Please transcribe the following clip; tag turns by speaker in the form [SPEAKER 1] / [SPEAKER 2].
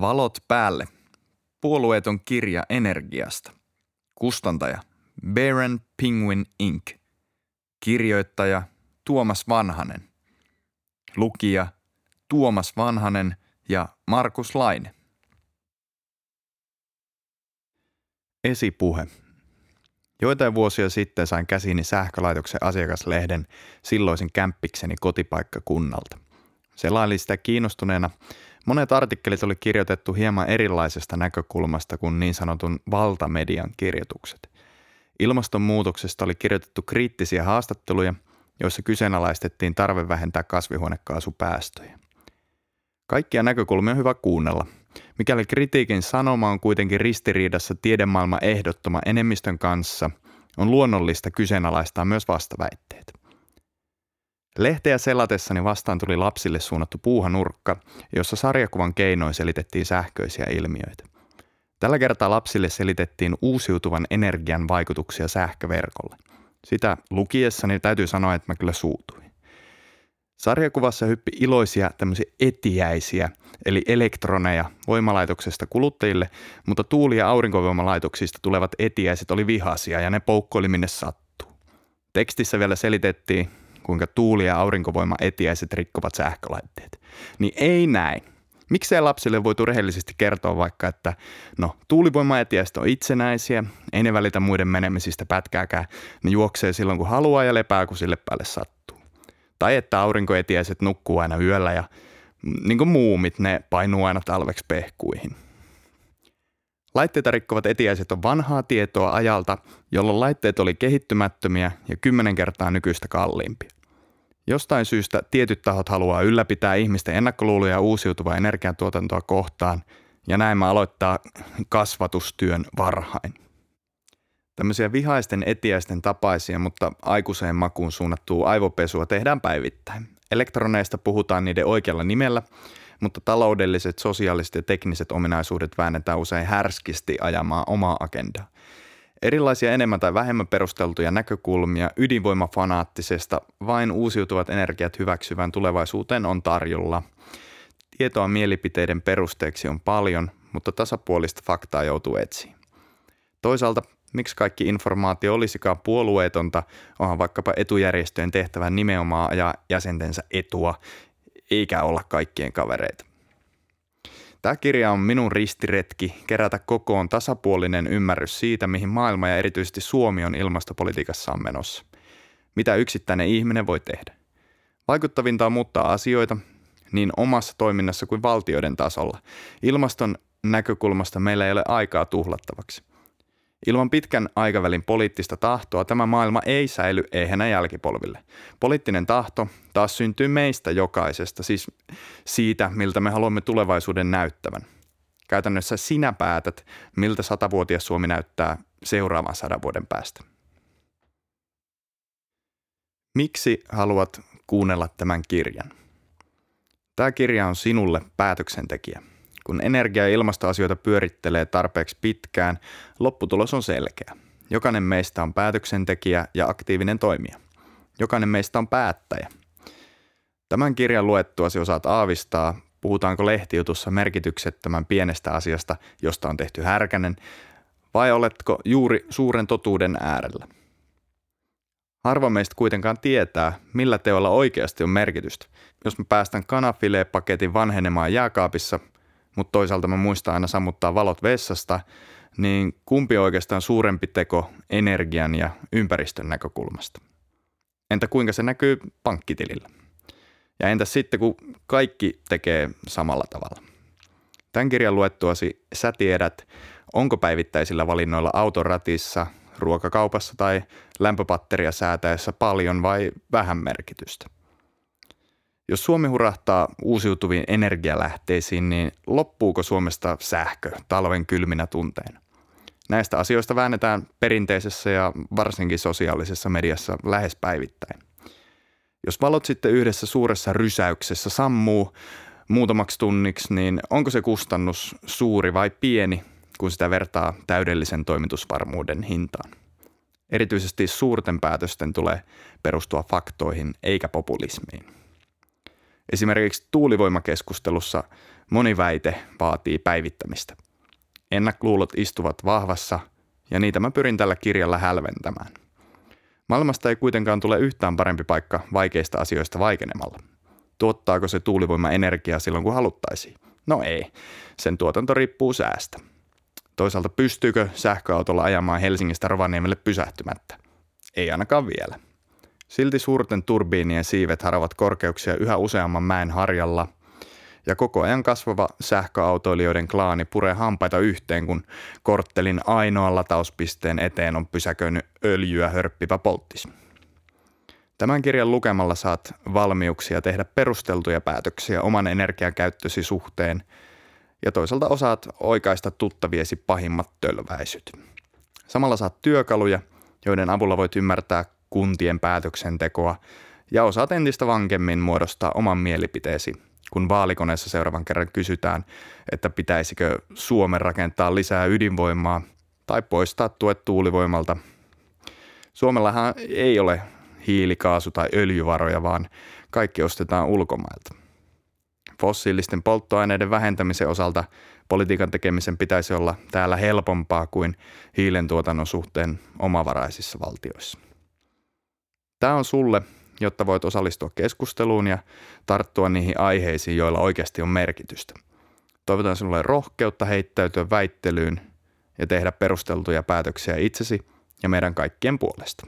[SPEAKER 1] Valot päälle. Puolueeton kirja energiasta. Kustantaja Baron Penguin Inc. Kirjoittaja Tuomas Vanhanen. Lukija Tuomas Vanhanen ja Markus Laine. Esipuhe. Joitain vuosia sitten sain käsiini sähkölaitoksen asiakaslehden silloisen kämppikseni kotipaikkakunnalta. Selailin sitä kiinnostuneena. Monet artikkelit oli kirjoitettu hieman erilaisesta näkökulmasta kuin niin sanotun valtamedian kirjoitukset. Ilmastonmuutoksesta oli kirjoitettu kriittisiä haastatteluja, joissa kyseenalaistettiin tarve vähentää kasvihuonekaasupäästöjä. Kaikkia näkökulmia on hyvä kuunnella. Mikäli kritiikin sanoma on kuitenkin ristiriidassa tiedemaailman ehdottoma enemmistön kanssa, on luonnollista kyseenalaistaa myös vastaväitteet. Lehteä selatessani vastaan tuli lapsille suunnattu puuhanurkka, jossa sarjakuvan keinoin selitettiin sähköisiä ilmiöitä. Tällä kertaa lapsille selitettiin uusiutuvan energian vaikutuksia sähköverkolle. Sitä lukiessani täytyy sanoa, että mä kyllä suutuin. Sarjakuvassa hyppi iloisia tämmöisiä etiäisiä, eli elektroneja voimalaitoksesta kuluttajille, mutta tuuli- ja aurinkovoimalaitoksista tulevat etiäiset oli vihaisia ja ne poukkoili minne sattuu. Tekstissä vielä selitettiin, kuinka tuuli- ja aurinkovoima etiäiset rikkovat sähkölaitteet. Niin ei näin. Miksei lapsille voitu rehellisesti kertoa vaikka, että no tuulivoimaetiäiset on itsenäisiä, ei ne välitä muiden menemisistä pätkääkään, ne juoksee silloin kun haluaa ja lepää kun sille päälle sattuu. Tai että aurinkoetiäiset nukkuu aina yöllä ja niin kuin muumit, ne painuu aina talveksi pehkuihin. Laitteita rikkovat etiäiset on vanhaa tietoa ajalta, jolloin laitteet oli kehittymättömiä ja kymmenen kertaa nykyistä kalliimpia. Jostain syystä tietyt tahot haluaa ylläpitää ihmisten ennakkoluuloja uusiutuvaa energiantuotantoa kohtaan, ja näin aloittaa kasvatustyön varhain. Tämmöisiä vihaisten etiäisten tapaisia, mutta aikuiseen makuun suunnattua aivopesua tehdään päivittäin. Elektroneista puhutaan niiden oikealla nimellä, mutta taloudelliset, sosiaaliset ja tekniset ominaisuudet väännetään usein härskisti ajamaan omaa agendaa. Erilaisia enemmän tai vähemmän perusteltuja näkökulmia ydinvoimafanaattisesta vain uusiutuvat energiat hyväksyvän tulevaisuuteen on tarjolla. Tietoa mielipiteiden perusteeksi on paljon, mutta tasapuolista faktaa joutuu etsiin. Toisaalta miksi kaikki informaatio olisikaan puolueetonta, onhan vaikkapa etujärjestöjen tehtävä nimenomaan ajaa jäsentensä etua, eikä olla kaikkien kavereita. Tämä kirja on minun ristiretki kerätä kokoon tasapuolinen ymmärrys siitä, mihin maailma ja erityisesti Suomi on ilmastopolitiikassaan menossa. Mitä yksittäinen ihminen voi tehdä. Vaikuttavinta on muuttaa asioita niin omassa toiminnassa kuin valtioiden tasolla. Ilmaston näkökulmasta meillä ei ole aikaa tuhlattavaksi. Ilman pitkän aikavälin poliittista tahtoa tämä maailma ei säily ehänä jälkipolville. Poliittinen tahto taas syntyy meistä jokaisesta, siis siitä, miltä me haluamme tulevaisuuden näyttävän. Käytännössä sinä päätät, miltä satavuotias Suomi näyttää seuraavan sadan vuoden päästä. Miksi haluat kuunnella tämän kirjan? Tämä kirja on sinulle päätöksentekijä. Kun energia- ja ilmastoasioita pyörittelee tarpeeksi pitkään, lopputulos on selkeä. Jokainen meistä on päätöksentekijä ja aktiivinen toimija. Jokainen meistä on päättäjä. Tämän kirjan luettuasi osaat aavistaa, puhutaanko lehtijutussa merkityksettömän pienestä asiasta, josta on tehty härkänen, vai oletko juuri suuren totuuden äärellä? Harva meistä kuitenkaan tietää, millä teolla oikeasti on merkitystä. Jos mä päästän kanafilee-paketin vanhenemaan jääkaapissa – mutta toisaalta mä muistan aina sammuttaa valot vessasta, niin kumpi on oikeastaan suurempi teko energian ja ympäristön näkökulmasta? Entä kuinka se näkyy pankkitilillä? Ja entä sitten, kun kaikki tekee samalla tavalla? Tämän kirjan luettuasi sä tiedät, onko päivittäisillä valinnoilla autoratissa, ruokakaupassa tai lämpöpatteria säätäessä paljon vai vähän merkitystä – jos Suomi hurahtaa uusiutuviin energialähteisiin, niin loppuuko Suomesta sähkö talven kylminä tunteina? Näistä asioista väännetään perinteisessä ja varsinkin sosiaalisessa mediassa lähes päivittäin. Jos valot sitten yhdessä suuressa rysäyksessä sammuu muutamaksi tunniksi, niin onko se kustannus suuri vai pieni, kun sitä vertaa täydellisen toimitusvarmuuden hintaan? Erityisesti suurten päätösten tulee perustua faktoihin eikä populismiin. Esimerkiksi tuulivoimakeskustelussa moni väite vaatii päivittämistä. Ennakluulot istuvat vahvassa ja niitä mä pyrin tällä kirjalla hälventämään. Maailmasta ei kuitenkaan tule yhtään parempi paikka vaikeista asioista vaikenemalla. Tuottaako se tuulivoima energiaa silloin kun haluttaisiin? No ei, sen tuotanto riippuu säästä. Toisaalta pystyykö sähköautolla ajamaan Helsingistä Rovaniemelle pysähtymättä? Ei ainakaan vielä. Silti suurten turbiinien siivet haravat korkeuksia yhä useamman mäen harjalla – ja koko ajan kasvava sähköautoilijoiden klaani puree hampaita yhteen, kun korttelin ainoan latauspisteen eteen on pysäköinyt öljyä hörppivä polttis. Tämän kirjan lukemalla saat valmiuksia tehdä perusteltuja päätöksiä oman energiakäyttösi suhteen ja toisaalta osaat oikaista tuttaviesi pahimmat tölväisyt. Samalla saat työkaluja, joiden avulla voit ymmärtää kuntien päätöksentekoa ja osaat entistä vankemmin muodostaa oman mielipiteesi kun vaalikoneessa seuraavan kerran kysytään, että pitäisikö Suomen rakentaa lisää ydinvoimaa tai poistaa tuet tuulivoimalta. Suomellahan ei ole hiilikaasu- tai öljyvaroja, vaan kaikki ostetaan ulkomailta. Fossiilisten polttoaineiden vähentämisen osalta politiikan tekemisen pitäisi olla täällä helpompaa kuin hiilen tuotannon suhteen omavaraisissa valtioissa. Tämä on sulle jotta voit osallistua keskusteluun ja tarttua niihin aiheisiin, joilla oikeasti on merkitystä. Toivotan sinulle rohkeutta heittäytyä väittelyyn ja tehdä perusteltuja päätöksiä itsesi ja meidän kaikkien puolesta.